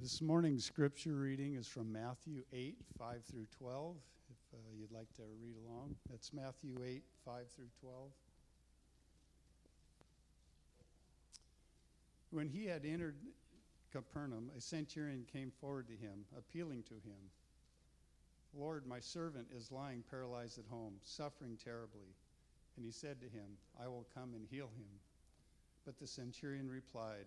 This morning's scripture reading is from Matthew 8, 5 through 12. If uh, you'd like to read along, that's Matthew 8, 5 through 12. When he had entered Capernaum, a centurion came forward to him, appealing to him Lord, my servant is lying paralyzed at home, suffering terribly. And he said to him, I will come and heal him. But the centurion replied,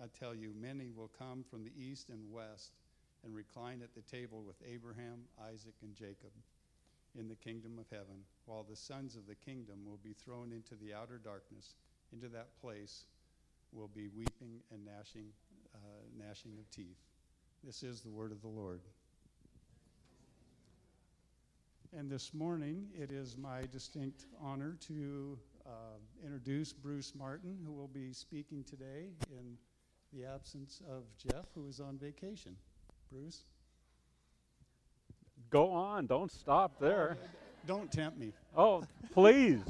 I tell you, many will come from the east and west and recline at the table with Abraham, Isaac, and Jacob in the kingdom of heaven, while the sons of the kingdom will be thrown into the outer darkness. Into that place will be weeping and gnashing, uh, gnashing of teeth. This is the word of the Lord. And this morning, it is my distinct honor to uh, introduce Bruce Martin, who will be speaking today in the absence of Jeff, who is on vacation. Bruce? Go on, don't stop there. Don't tempt me. Oh, please.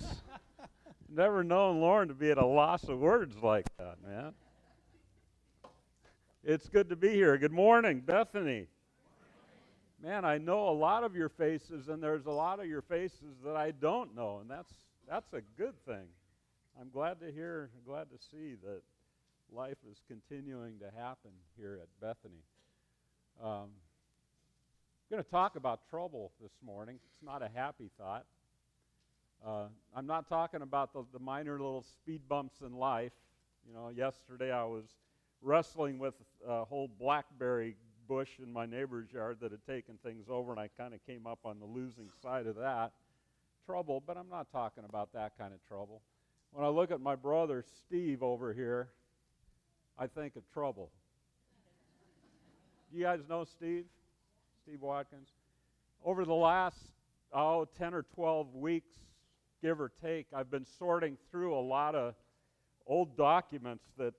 Never known Lauren to be at a loss of words like that, man. It's good to be here. Good morning, Bethany man, I know a lot of your faces, and there's a lot of your faces that I don't know, and that's that's a good thing. I'm glad to hear, glad to see that life is continuing to happen here at Bethany. Um, I'm going to talk about trouble this morning. It's not a happy thought. Uh, I'm not talking about the, the minor little speed bumps in life. You know, yesterday I was wrestling with a whole blackberry bush in my neighbor's yard that had taken things over, and I kind of came up on the losing side of that trouble, but I'm not talking about that kind of trouble. When I look at my brother Steve over here, I think of trouble. Do you guys know Steve? Steve Watkins? Over the last, oh, 10 or 12 weeks, give or take, I've been sorting through a lot of old documents that,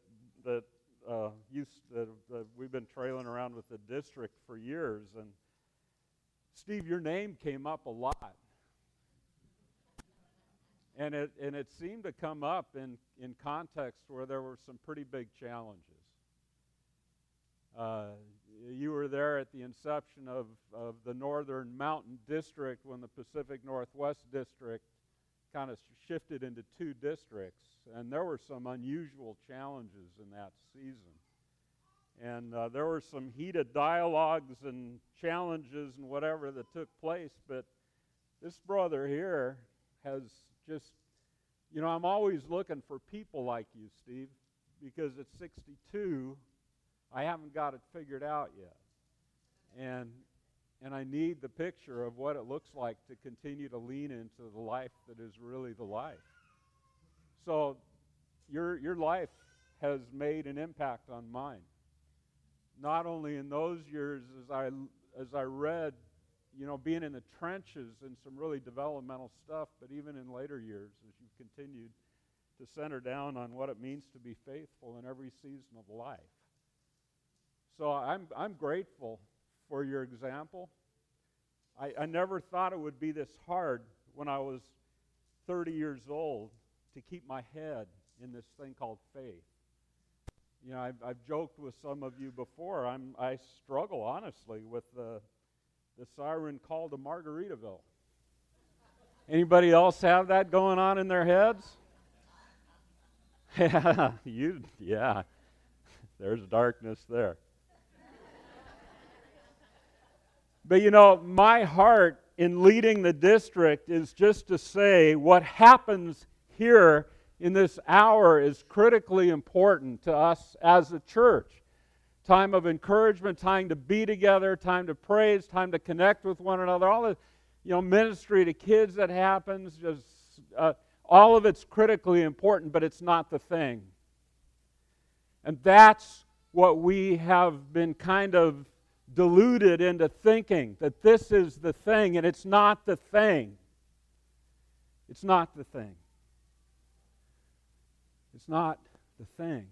that uh, used that, that we've been trailing around with the district for years. And Steve, your name came up a lot. And it, and it seemed to come up in, in context where there were some pretty big challenges. Uh, you were there at the inception of, of the Northern Mountain District when the Pacific Northwest District kind of shifted into two districts and there were some unusual challenges in that season. And uh, there were some heated dialogues and challenges and whatever that took place, but this brother here has just, you know, I'm always looking for people like you, Steve, because at 62, I haven't got it figured out yet. And and I need the picture of what it looks like to continue to lean into the life that is really the life. So your, your life has made an impact on mine. Not only in those years as I, as I read, you know, being in the trenches and some really developmental stuff, but even in later years as you've continued to center down on what it means to be faithful in every season of life. So I'm, I'm grateful for your example. I, I never thought it would be this hard when I was 30 years old to keep my head in this thing called faith. You know, I've, I've joked with some of you before. I'm, I struggle, honestly, with the, the siren call to Margaritaville. Anybody else have that going on in their heads? Yeah, you, yeah. There's darkness there. But you know, my heart in leading the district is just to say what happens here in this hour is critically important to us as a church. Time of encouragement, time to be together, time to praise, time to connect with one another. All the you know ministry to kids that happens, just uh, all of it's critically important, but it's not the thing. And that's what we have been kind of deluded into thinking that this is the thing, and it's not the thing. It's not the thing. It's not the thing.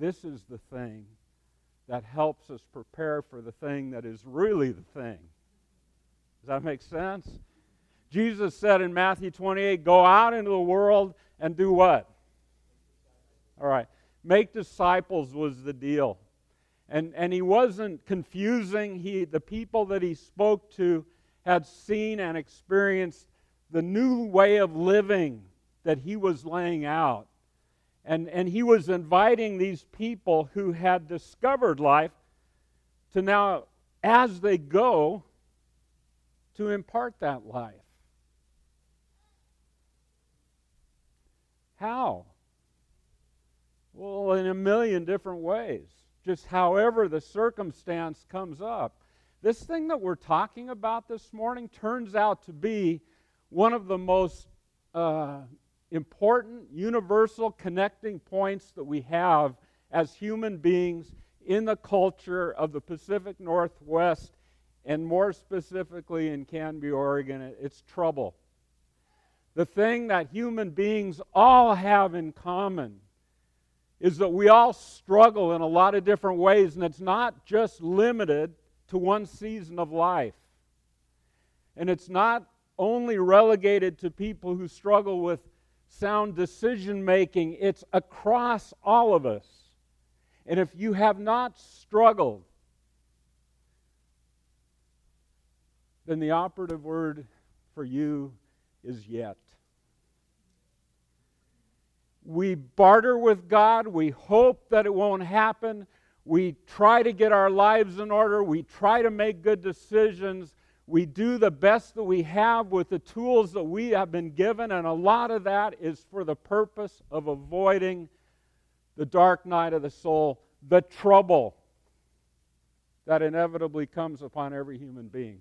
This is the thing that helps us prepare for the thing that is really the thing. Does that make sense? Jesus said in Matthew 28 Go out into the world and do what? All right. Make disciples was the deal. And, and he wasn't confusing. He, the people that he spoke to had seen and experienced the new way of living that he was laying out. And, and he was inviting these people who had discovered life to now, as they go, to impart that life. How? Well, in a million different ways, just however the circumstance comes up. This thing that we're talking about this morning turns out to be one of the most uh, important, universal connecting points that we have as human beings in the culture of the Pacific Northwest and more specifically in Canby, Oregon. It's trouble. The thing that human beings all have in common is that we all struggle in a lot of different ways, and it's not just limited to one season of life. And it's not only relegated to people who struggle with sound decision making, it's across all of us. And if you have not struggled, then the operative word for you is yet. We barter with God. We hope that it won't happen. We try to get our lives in order. We try to make good decisions. We do the best that we have with the tools that we have been given, and a lot of that is for the purpose of avoiding the dark night of the soul, the trouble that inevitably comes upon every human being.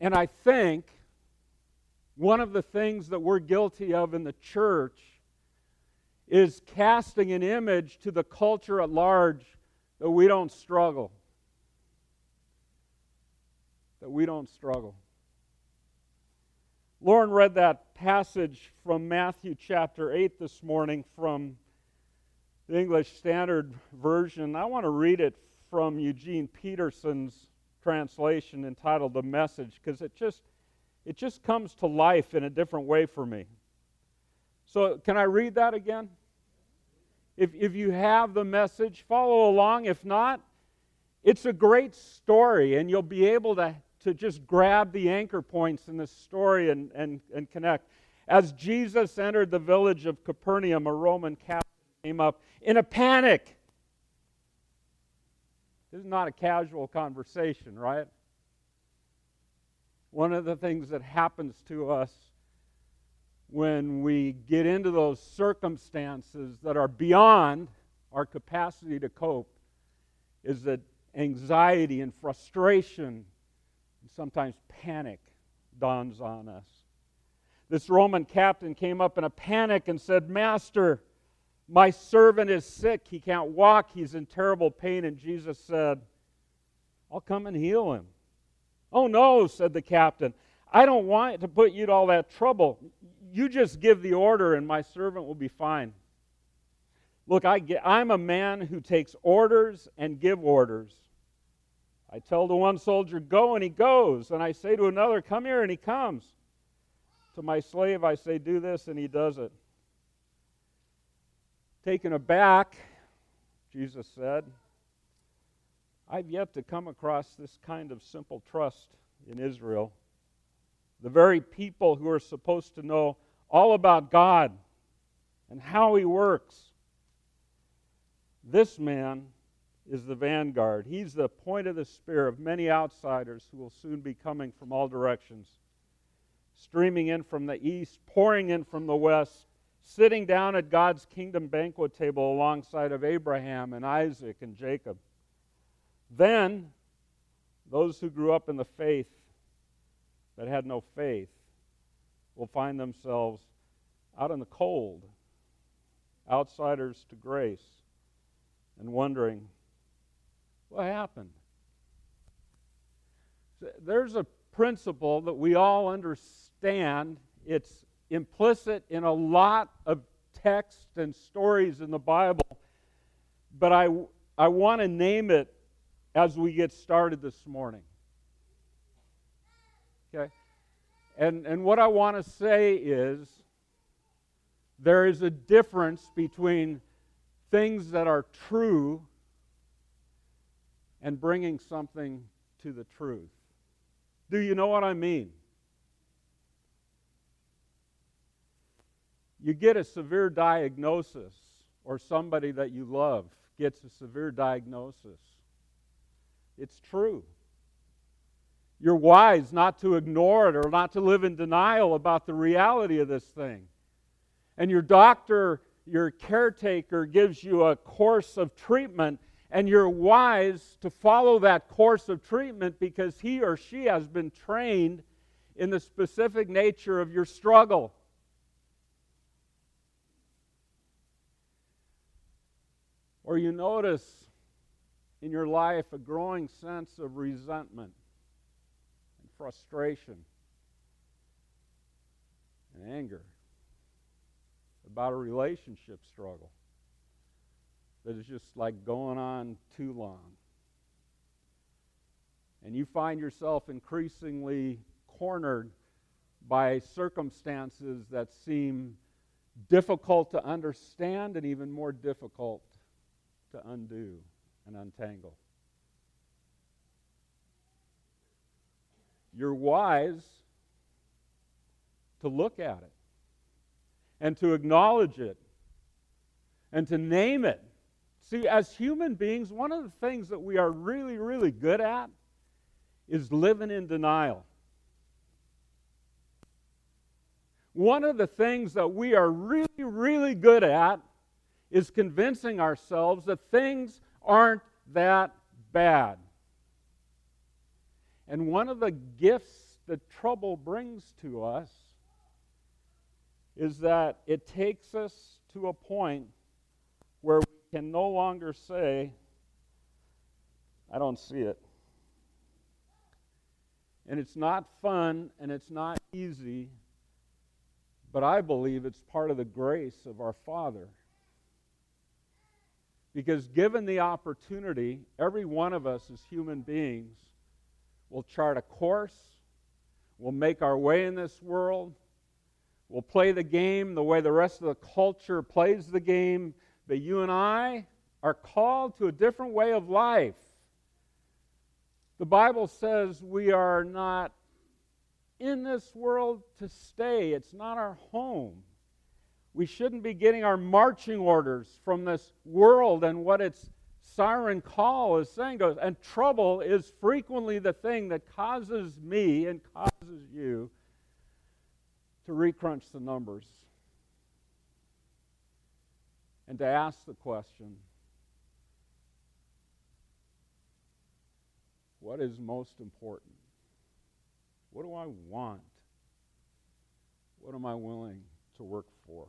And I think one of the things that we're guilty of in the church is casting an image to the culture at large that we don't struggle. That we don't struggle. Lauren read that passage from Matthew chapter 8 this morning from the English Standard Version. I want to read it from Eugene Peterson's translation entitled The Message because it just it just comes to life in a different way for me. So, can I read that again? If, if you have the message, follow along. If not, it's a great story, and you'll be able to, to just grab the anchor points in this story and, and, and connect. As Jesus entered the village of Capernaum, a Roman captain came up in a panic. This is not a casual conversation, right? One of the things that happens to us when we get into those circumstances that are beyond our capacity to cope is that anxiety and frustration sometimes panic dawns on us. This Roman captain came up in a panic and said, Master, my servant is sick. He can't walk. He's in terrible pain. And Jesus said, I'll come and heal him. Oh, no, said the captain. I don't want to put you to all that trouble you just give the order and my servant will be fine. Look, I get, I'm a man who takes orders and give orders. I tell to one soldier, go, and he goes. And I say to another, come here, and he comes. To my slave, I say, do this, and he does it. Taken aback, Jesus said, I've yet to come across this kind of simple trust in Israel. The very people who are supposed to know all about God and how He works. This man is the vanguard. He's the point of the spear of many outsiders who will soon be coming from all directions, streaming in from the east, pouring in from the west, sitting down at God's kingdom banquet table alongside of Abraham and Isaac and Jacob. Then, those who grew up in the faith that had no faith will find themselves out in the cold, outsiders to grace, and wondering, what happened? There's a principle that we all understand. It's implicit in a lot of texts and stories in the Bible, but I, I want to name it as we get started this morning. Okay? And, and what I want to say is there is a difference between things that are true and bringing something to the truth. Do you know what I mean? You get a severe diagnosis, or somebody that you love gets a severe diagnosis. It's true. You're wise not to ignore it or not to live in denial about the reality of this thing. And your doctor, your caretaker, gives you a course of treatment, and you're wise to follow that course of treatment because he or she has been trained in the specific nature of your struggle. Or you notice in your life a growing sense of resentment and frustration and anger about a relationship struggle that is just like going on too long. And you find yourself increasingly cornered by circumstances that seem difficult to understand and even more difficult to undo and untangle. You're wise to look at it and to acknowledge it and to name it. See, as human beings, one of the things that we are really, really good at is living in denial. One of the things that we are really, really good at is convincing ourselves that things aren't that bad. And one of the gifts that trouble brings to us is that it takes us to a point where we can no longer say, I don't see it. And it's not fun and it's not easy, but I believe it's part of the grace of our Father. Because given the opportunity, every one of us as human beings will chart a course, we'll make our way in this world, we'll play the game the way the rest of the culture plays the game, but you and I are called to a different way of life. The Bible says we are not in this world to stay, it's not our home we shouldn't be getting our marching orders from this world and what its siren call is saying to us. And trouble is frequently the thing that causes me and causes you to recrunch the numbers and to ask the question what is most important? What do I want? What am I willing to work for?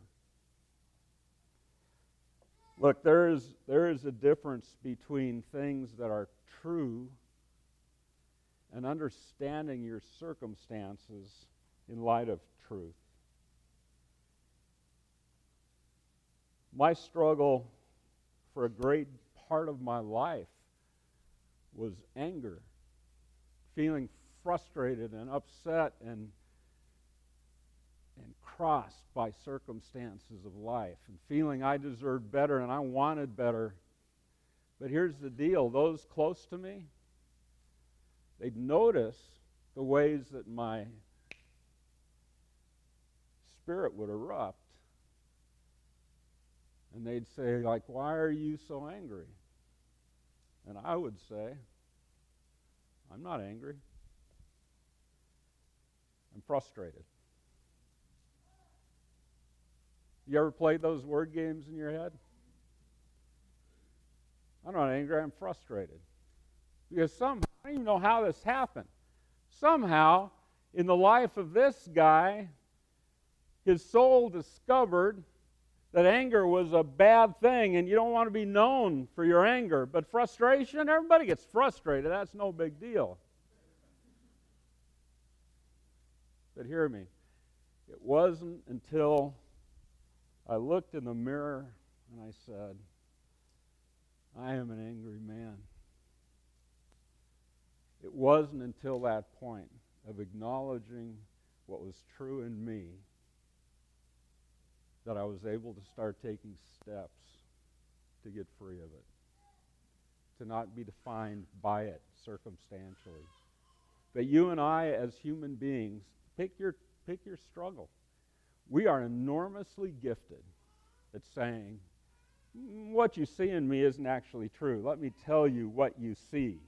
Look, there is, there is a difference between things that are true and understanding your circumstances in light of truth. My struggle for a great part of my life was anger, feeling frustrated and upset and and crossed by circumstances of life and feeling I deserved better and I wanted better. But here's the deal those close to me, they'd notice the ways that my spirit would erupt. And they'd say, like, why are you so angry? And I would say, I'm not angry. I'm frustrated. You ever played those word games in your head? I'm not angry, I'm frustrated. Because somehow, I don't even know how this happened. Somehow, in the life of this guy, his soul discovered that anger was a bad thing and you don't want to be known for your anger. But frustration, everybody gets frustrated. That's no big deal. But hear me. It wasn't until I looked in the mirror and I said, I am an angry man. It wasn't until that point of acknowledging what was true in me that I was able to start taking steps to get free of it, to not be defined by it circumstantially. But you and I, as human beings, pick your, pick your struggle. We are enormously gifted at saying, "Mm, what you see in me isn't actually true. Let me tell you what you see.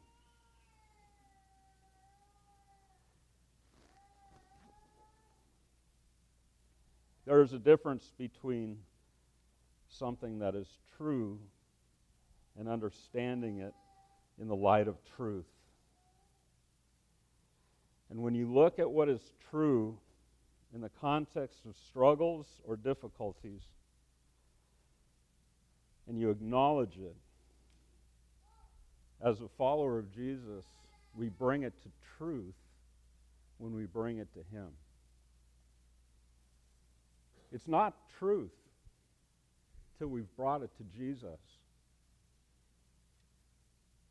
There's a difference between something that is true and understanding it in the light of truth. And when you look at what is true in the context of struggles or difficulties, and you acknowledge it, as a follower of Jesus, we bring it to truth when we bring it to Him. It's not truth till we've brought it to Jesus.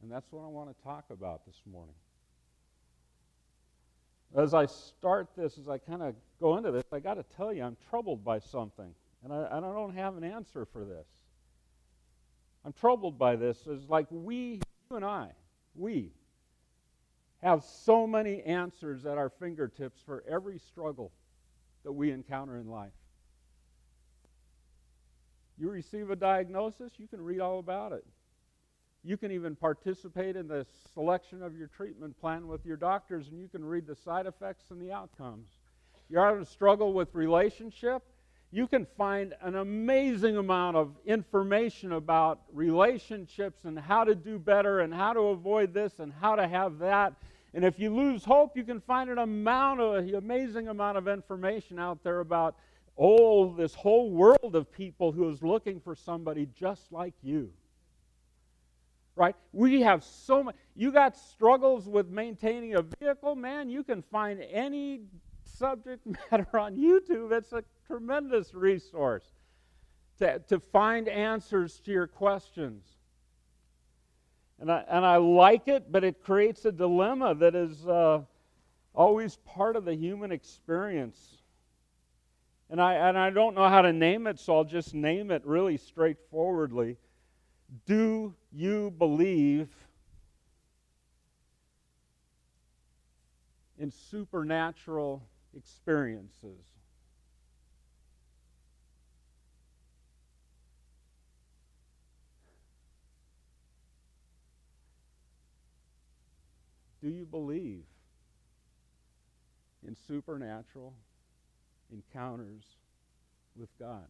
And that's what I want to talk about this morning. As I start this, as I kind of go into this, I got to tell you, I'm troubled by something. And I, I don't have an answer for this. I'm troubled by this. It's like we, you and I, we have so many answers at our fingertips for every struggle that we encounter in life. You receive a diagnosis, you can read all about it. You can even participate in the selection of your treatment plan with your doctors, and you can read the side effects and the outcomes. You're having a struggle with relationship, you can find an amazing amount of information about relationships and how to do better and how to avoid this and how to have that. And if you lose hope, you can find an amount of an amazing amount of information out there about oh, this whole world of people who is looking for somebody just like you. Right? We have so much. You got struggles with maintaining a vehicle, man, you can find any subject matter on YouTube. It's a tremendous resource to, to find answers to your questions. And I, and I like it, but it creates a dilemma that is uh, always part of the human experience. And I, and I don't know how to name it, so I'll just name it really straightforwardly. Do you believe in supernatural experiences? Do you believe in supernatural encounters with God?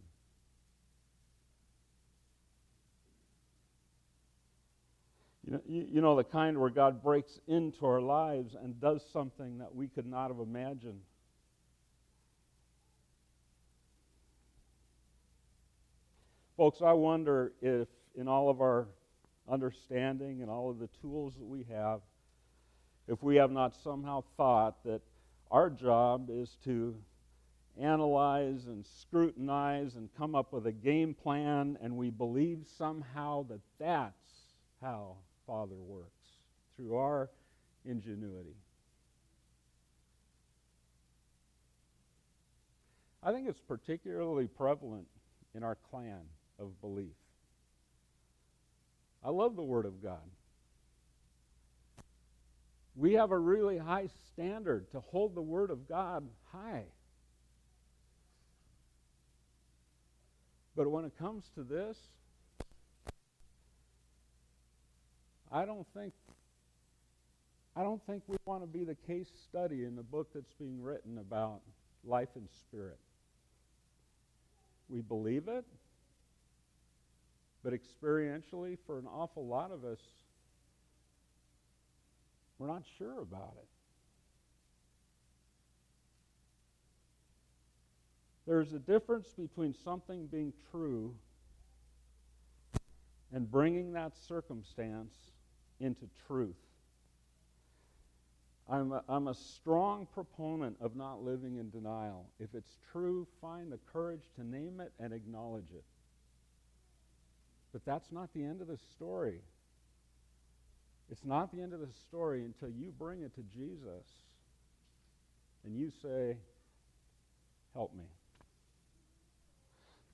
You know, you, you know, the kind where God breaks into our lives and does something that we could not have imagined. Folks, I wonder if in all of our understanding and all of the tools that we have, if we have not somehow thought that our job is to analyze and scrutinize and come up with a game plan, and we believe somehow that that's how Father works through our ingenuity. I think it's particularly prevalent in our clan of belief. I love the Word of God. We have a really high standard to hold the Word of God high. But when it comes to this, I don't think I don't think we want to be the case study in the book that's being written about life and spirit. We believe it, but experientially, for an awful lot of us, we're not sure about it. There's a difference between something being true and bringing that circumstance into truth. I'm a, I'm a strong proponent of not living in denial. If it's true, find the courage to name it and acknowledge it. But that's not the end of the story. It's not the end of the story until you bring it to Jesus and you say, Help me.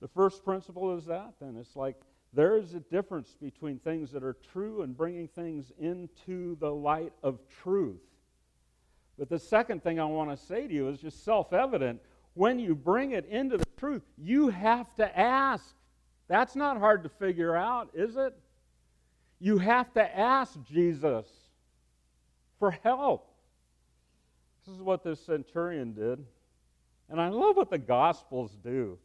The first principle is that, then. It's like there is a difference between things that are true and bringing things into the light of truth. But the second thing I want to say to you is just self evident. When you bring it into the truth, you have to ask. That's not hard to figure out, is it? You have to ask Jesus for help. This is what this centurion did. And I love what the Gospels do.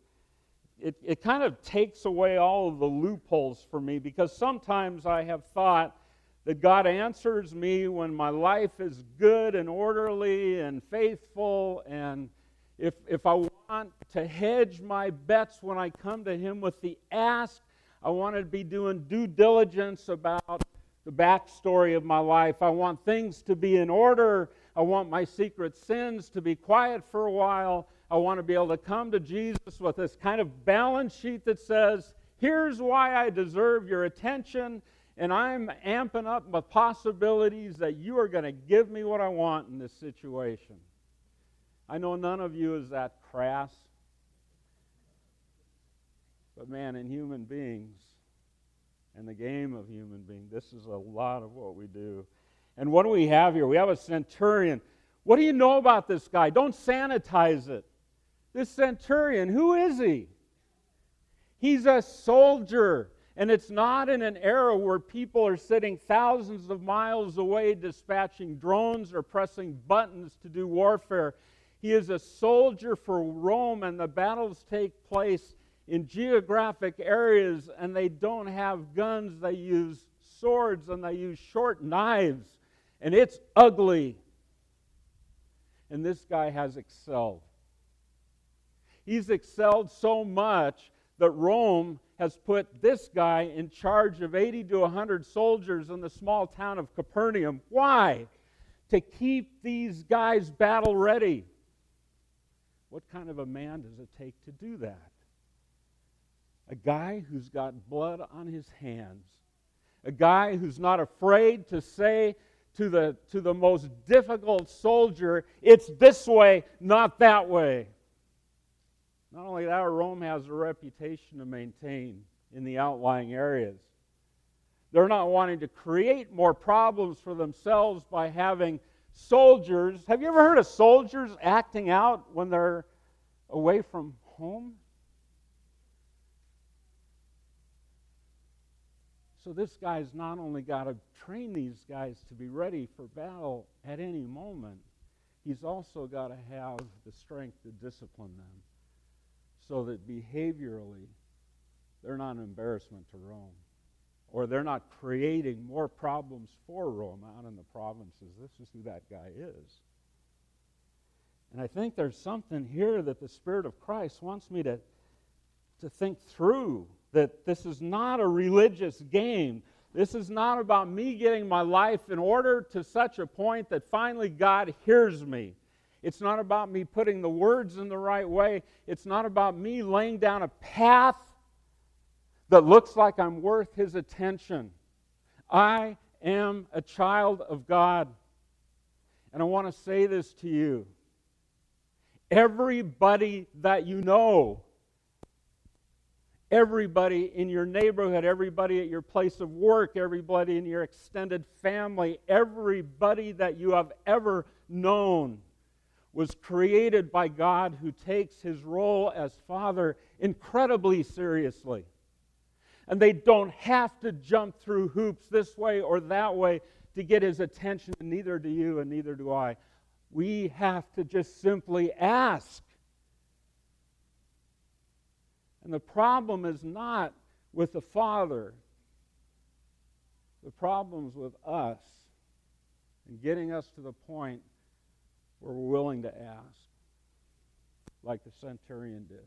It, it kind of takes away all of the loopholes for me because sometimes I have thought that God answers me when my life is good and orderly and faithful. And if, if I want to hedge my bets when I come to Him with the ask, I want to be doing due diligence about the backstory of my life. I want things to be in order. I want my secret sins to be quiet for a while. I want to be able to come to Jesus with this kind of balance sheet that says, here's why I deserve your attention, and I'm amping up the possibilities that you are going to give me what I want in this situation. I know none of you is that crass. But man, in human beings, and the game of human being, this is a lot of what we do. And what do we have here? We have a centurion. What do you know about this guy? Don't sanitize it. This centurion, who is he? He's a soldier. And it's not in an era where people are sitting thousands of miles away dispatching drones or pressing buttons to do warfare. He is a soldier for Rome, and the battles take place in geographic areas, and they don't have guns. They use swords and they use short knives, and it's ugly. And this guy has excelled. He's excelled so much that Rome has put this guy in charge of 80 to 100 soldiers in the small town of Capernaum. Why? To keep these guys battle ready. What kind of a man does it take to do that? A guy who's got blood on his hands. A guy who's not afraid to say to the, to the most difficult soldier, it's this way, not that way. Not only that, Rome has a reputation to maintain in the outlying areas. They're not wanting to create more problems for themselves by having soldiers. Have you ever heard of soldiers acting out when they're away from home? So this guy's not only got to train these guys to be ready for battle at any moment, he's also got to have the strength to discipline them so that behaviorally they're not an embarrassment to Rome or they're not creating more problems for Rome out in the provinces. This is who that guy is. And I think there's something here that the Spirit of Christ wants me to, to think through that this is not a religious game. This is not about me getting my life in order to such a point that finally God hears me. It's not about me putting the words in the right way. It's not about me laying down a path that looks like I'm worth his attention. I am a child of God. And I want to say this to you. Everybody that you know everybody in your neighborhood, everybody at your place of work, everybody in your extended family, everybody that you have ever known was created by God who takes his role as Father incredibly seriously. And they don't have to jump through hoops this way or that way to get his attention, and neither do you, and neither do I. We have to just simply ask. And the problem is not with the Father, the problem's with us and getting us to the point we're willing to ask. like the centurion did.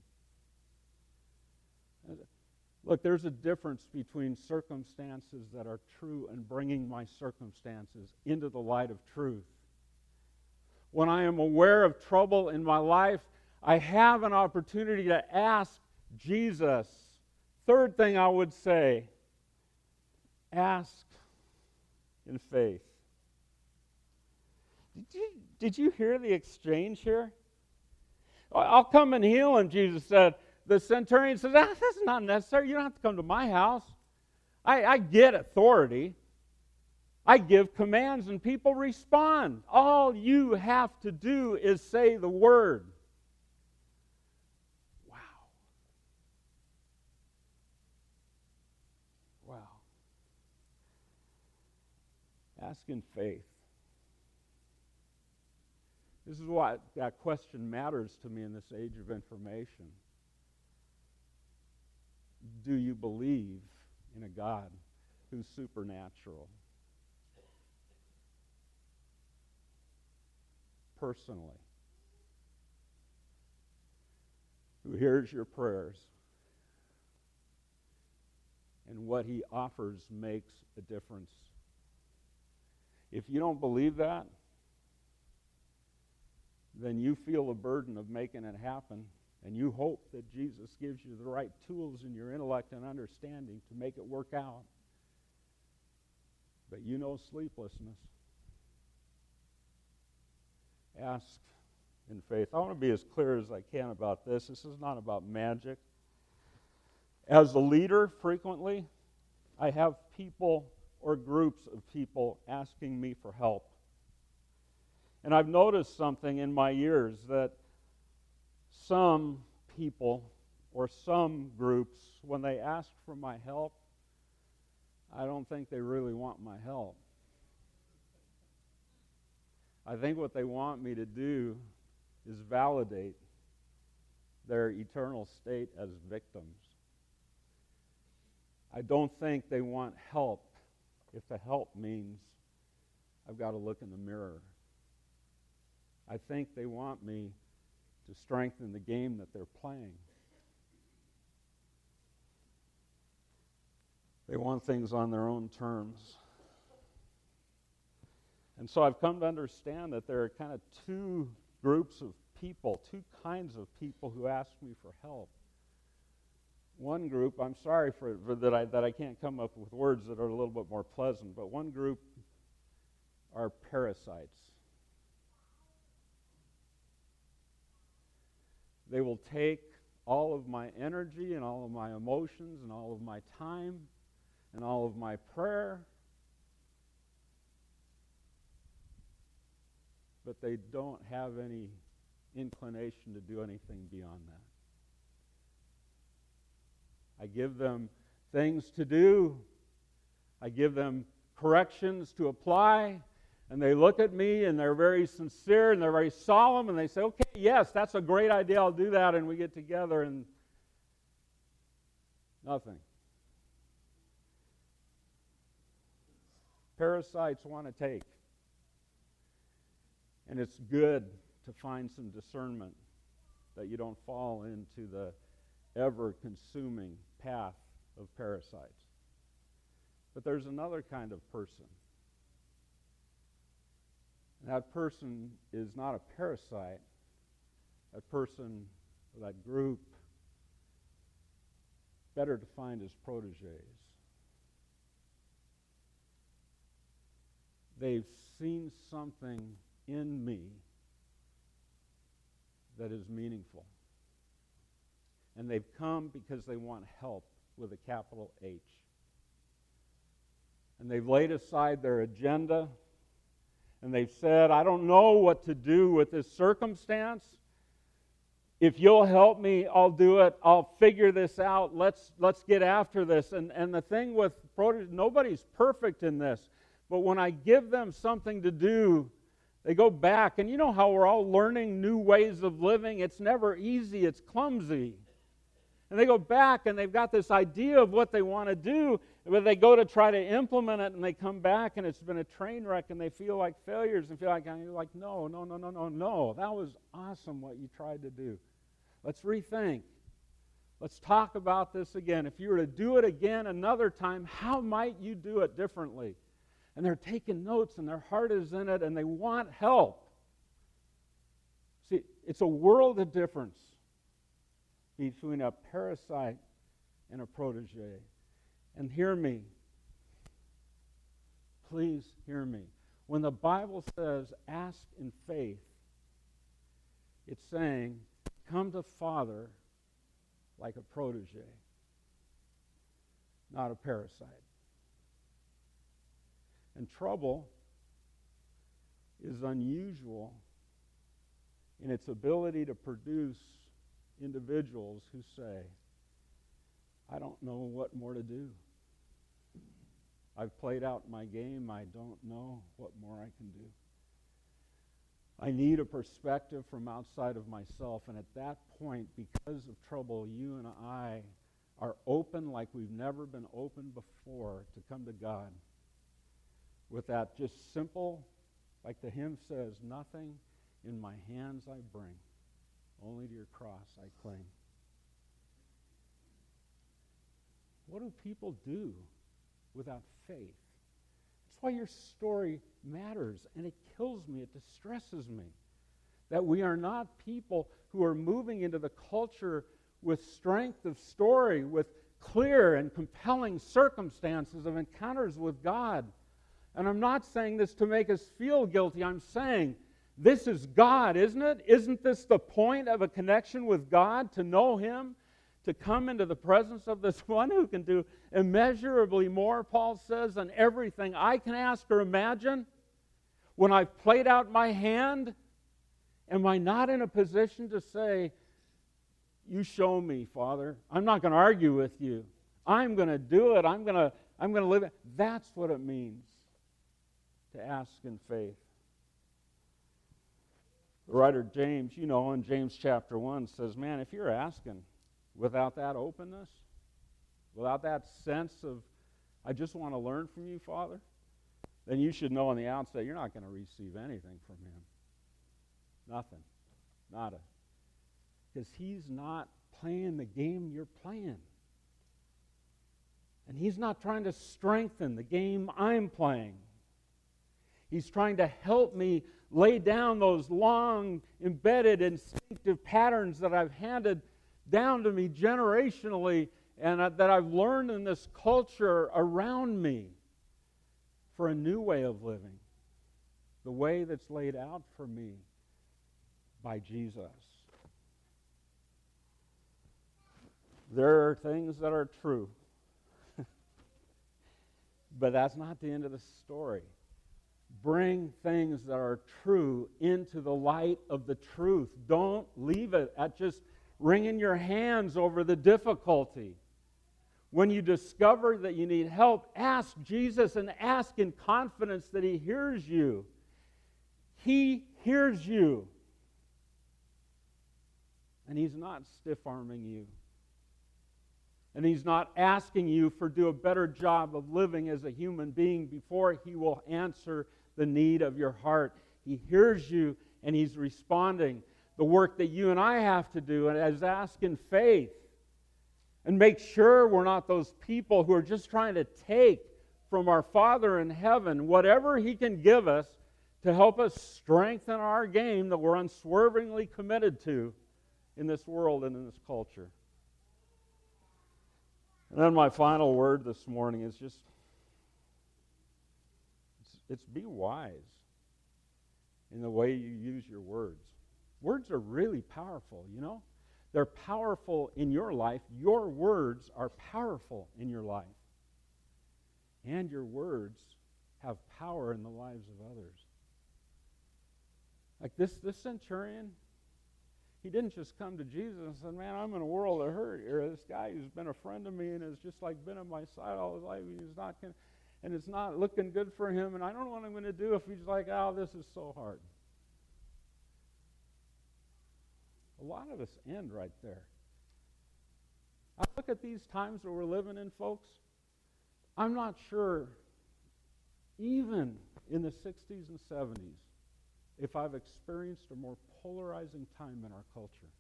Look, there's a difference between circumstances that are true and bringing my circumstances into the light of truth. When I am aware of trouble in my life, I have an opportunity to ask Jesus. Third thing I would say ask in faith. Did you, did you hear the exchange here? I'll come and heal him, Jesus said. The centurion says, ah, That's not necessary. You don't have to come to my house. I, I get authority. I give commands and people respond. All you have to do is say the word. Wow. Wow. Ask in faith. This is why that question matters to me in this age of information. Do you believe in a God who's supernatural? Personally, who hears your prayers, and what he offers makes a difference. If you don't believe that, then you feel the burden of making it happen, and you hope that Jesus gives you the right tools in your intellect and understanding to make it work out. But you know sleeplessness. Ask in faith. I want to be as clear as I can about this. This is not about magic. As a leader, frequently, I have people or groups of people asking me for help. And I've noticed something in my years that some people or some groups, when they ask for my help, I don't think they really want my help. I think what they want me to do is validate their eternal state as victims. I don't think they want help if the help means I've got to look in the mirror. I think they want me to strengthen the game that they're playing. They want things on their own terms. And so I've come to understand that there are kind of two groups of people, two kinds of people who ask me for help. One group, I'm sorry for, for that, I, that I can't come up with words that are a little bit more pleasant, but one group are parasites. They will take all of my energy and all of my emotions and all of my time and all of my prayer, but they don't have any inclination to do anything beyond that. I give them things to do, I give them corrections to apply, and they look at me and they're very sincere and they're very solemn and they say, okay, yes, that's a great idea, I'll do that. And we get together and nothing. Parasites want to take. And it's good to find some discernment that you don't fall into the ever consuming path of parasites. But there's another kind of person that person is not a parasite. That person, that group, better defined as proteges. They've seen something in me that is meaningful. And they've come because they want help with a capital H. And they've laid aside their agenda, and they've said, I don't know what to do with this circumstance. If you'll help me, I'll do it. I'll figure this out. Let's, let's get after this. And, and the thing with nobody's perfect in this. But when I give them something to do, they go back. And you know how we're all learning new ways of living? It's never easy, it's clumsy. And they go back and they've got this idea of what they want to do, but they go to try to implement it and they come back and it's been a train wreck and they feel like failures and feel like, you're like, no, no, no, no, no, no. That was awesome what you tried to do. Let's rethink. Let's talk about this again. If you were to do it again another time, how might you do it differently? And they're taking notes and their heart is in it and they want help. See, it's a world of difference between a parasite and a protege. And hear me. Please hear me. When the Bible says ask in faith, it's saying come to Father like a protege, not a parasite. And trouble is unusual in its ability to produce individuals who say, I don't know what more to do. I've played out my game. I don't know what more I can do. I need a perspective from outside of myself. And at that point, because of trouble, you and I are open like we've never been open before to come to God with that just simple, like the hymn says, nothing in my hands I bring, only to your cross I cling. What do people do without faith? That's why your story matters, and it kills me, it distresses me. That we are not people who are moving into the culture with strength of story, with clear and compelling circumstances of encounters with God. And I'm not saying this to make us feel guilty. I'm saying this is God, isn't it? Isn't this the point of a connection with God, to know Him, to come into the presence of this one who can do immeasurably more, Paul says, than everything I can ask or imagine? When I've played out my hand, am I not in a position to say, You show me, Father? I'm not going to argue with you. I'm going to do it. I'm going to, I'm going to live it. That's what it means to ask in faith. The writer James, you know, in James chapter 1 says, Man, if you're asking without that openness, without that sense of, I just want to learn from you, Father, then you should know on the outset you're not going to receive anything from Him. Nothing. Nada. Because He's not playing the game you're playing. And He's not trying to strengthen the game I'm playing. He's trying to help me lay down those long, embedded, instinctive patterns that I've handed down to me generationally and uh, that I've learned in this culture around me for a new way of living, the way that's laid out for me by Jesus. There are things that are true, but that's not the end of the story. Bring things that are true into the light of the truth. Don't leave it at just wringing your hands over the difficulty. When you discover that you need help, ask Jesus and ask in confidence that He hears you. He hears you. And He's not stiff arming you. And He's not asking you for do a better job of living as a human being before He will answer the need of your heart. He hears you and He's responding. The work that you and I have to do is ask in faith and make sure we're not those people who are just trying to take from our Father in heaven whatever He can give us to help us strengthen our game that we're unswervingly committed to in this world and in this culture. And then my final word this morning is just it's, it's be wise in the way you use your words. Words are really powerful, you know? They're powerful in your life. Your words are powerful in your life. And your words have power in the lives of others. Like this, this centurion, he didn't just come to Jesus and said, Man, I'm in a world of hurt here. This guy who's been a friend of me and has just like been on my side all his life, he's not gonna, and it's not looking good for him, and I don't know what I'm going to do if he's like, Oh, this is so hard. A lot of us end right there. I look at these times that we're living in, folks. I'm not sure, even in the 60s and 70s, if I've experienced a more polarizing time in our culture.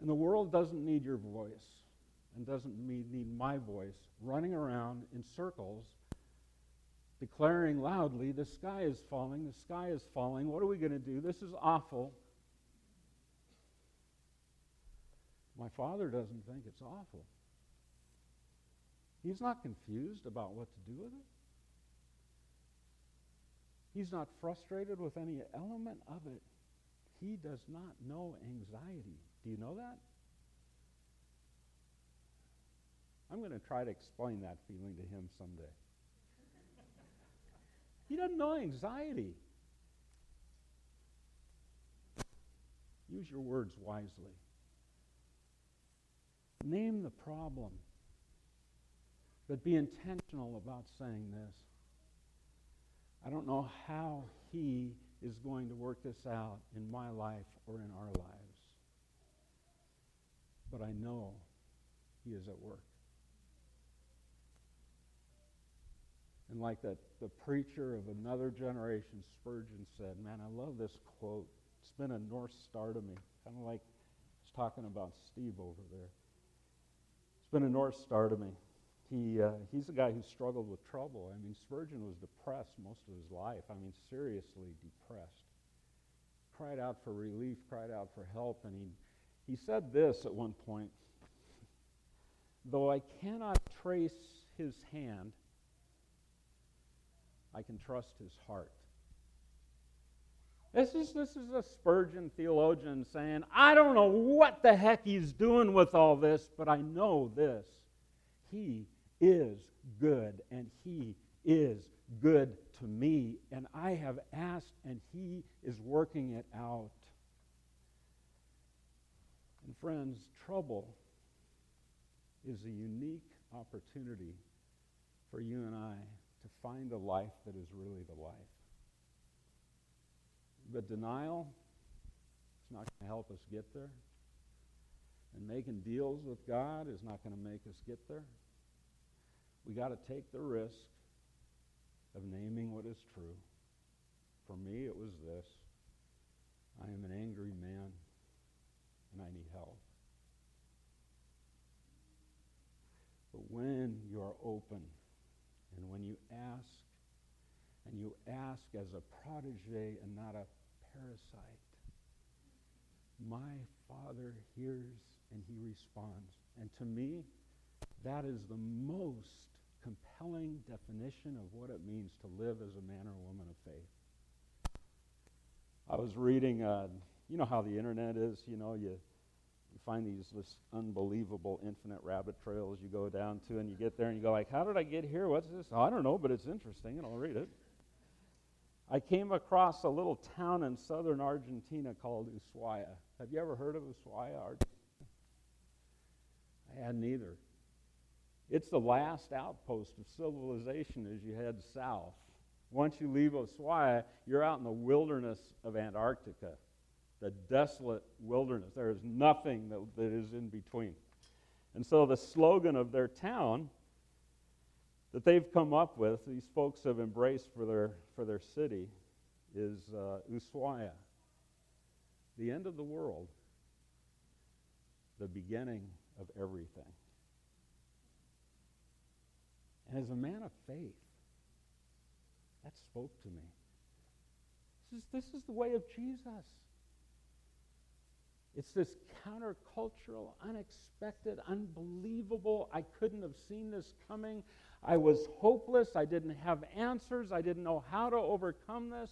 And the world doesn't need your voice and doesn't need, my voice running around in circles declaring loudly, The sky is falling, the sky is falling. What are we going to do? This is awful. My father doesn't think it's awful. He's not confused about what to do with it. He's not frustrated with any element of it. He does not know anxiety. Do you know that? I'm going to try to explain that feeling to him someday. he doesn't know anxiety. Use your words wisely. Name the problem, but be intentional about saying this. I don't know how he is going to work this out in my life or in our lives, but I know he is at work. And like that, the preacher of another generation, Spurgeon, said, Man, I love this quote. It's been a North Star to me. Kind of like he's talking about Steve over there. It's been a North Star to me. He, uh, he's a guy who struggled with trouble. I mean, Spurgeon was depressed most of his life. I mean, seriously depressed. Cried out for relief, cried out for help, and he, he said this at one point Though I cannot trace his hand, I can trust his heart. This is, this is a Spurgeon theologian saying, I don't know what the heck he's doing with all this, but I know this. He is good, and he is good to me, and I have asked, and he is working it out. And friends, trouble is a unique opportunity for you and I to find a life that is really the life. But denial is not going to help us get there. And making deals with God is not going to make us get there. We got to take the risk of naming what is true. For me, it was this I am an angry man, and I need help. But when you are open and when you ask, and you ask as a protege and not a parasite, my Father hears and he responds. And to me, that is the most compelling definition of what it means to live as a man or woman of faith. I was reading, uh, you know how the internet is, you know, you you find these unbelievable infinite rabbit trails you go down to and you get there and you go like how did i get here what's this oh, i don't know but it's interesting and i'll read it i came across a little town in southern argentina called ushuaia have you ever heard of ushuaia Argentina? i hadn't either it's the last outpost of civilization as you head south once you leave ushuaia you're out in the wilderness of antarctica the desolate wilderness. There is nothing that, that is in between. And so the slogan of their town that they've come up with, these folks have embraced for their, for their city, is uh, Ushuaia, the end of the world, the beginning of everything. And as a man of faith, that spoke to me. This is, this is the way of Jesus. It's this countercultural, unexpected, unbelievable. I couldn't have seen this coming. I was hopeless. I didn't have answers. I didn't know how to overcome this.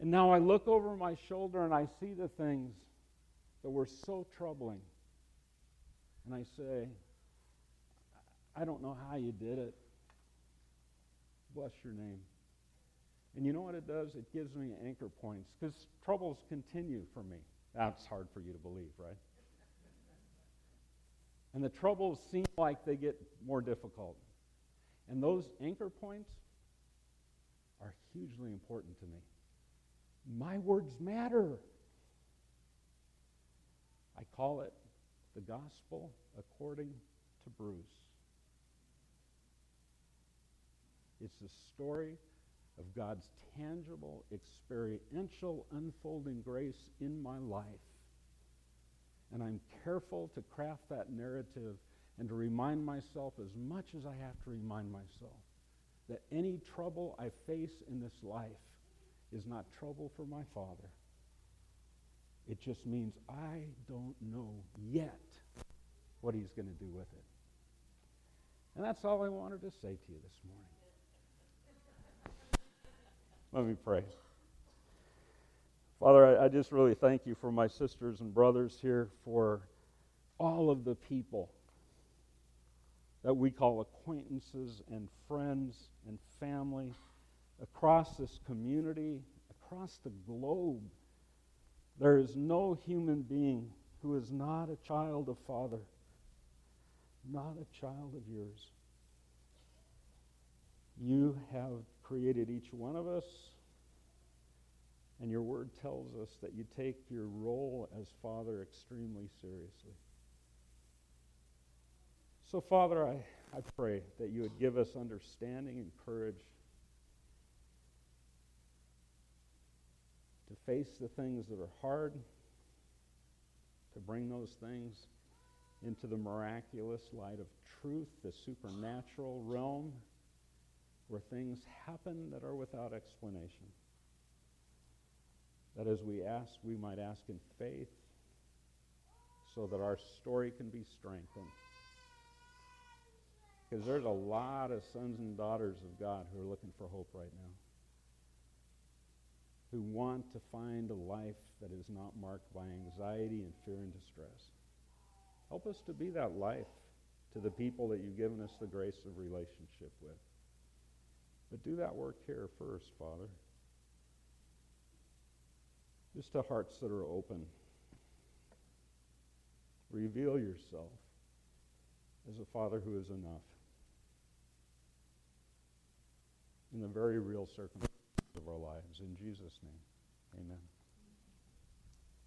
And now I look over my shoulder and I see the things that were so troubling. And I say, I don't know how you did it. Bless your name. And you know what it does? It gives me anchor points because troubles continue for me. That's hard for you to believe, right? And the troubles seem like they get more difficult. And those anchor points are hugely important to me. My words matter. I call it the gospel according to Bruce. It's the story of God's tangible, experiential, unfolding grace in my life. And I'm careful to craft that narrative and to remind myself as much as I have to remind myself that any trouble I face in this life is not trouble for my Father. It just means I don't know yet what He's going to do with it. And that's all I wanted to say to you this morning. Let me pray. Father, I, I, just really thank you for my sisters and brothers here, for all of the people that we call acquaintances and friends and family across this community, across the globe. There is no human being who is not a child of Father, not a child of yours. You have created each one of us, and your word tells us that you take your role as Father extremely seriously. So, Father, I, I pray that you would give us understanding and courage to face the things that are hard, to bring those things into the miraculous light of truth, the supernatural realm where things happen that are without explanation. That as we ask, we might ask in faith so that our story can be strengthened. Because there's a lot of sons and daughters of God who are looking for hope right now, who want to find a life that is not marked by anxiety and fear and distress. Help us to be that life to the people that you've given us the grace of relationship with. But do that work here first, Father. Just to hearts that are open. Reveal yourself as a Father who is enough in the very real circumstances of our lives. In Jesus' name, amen.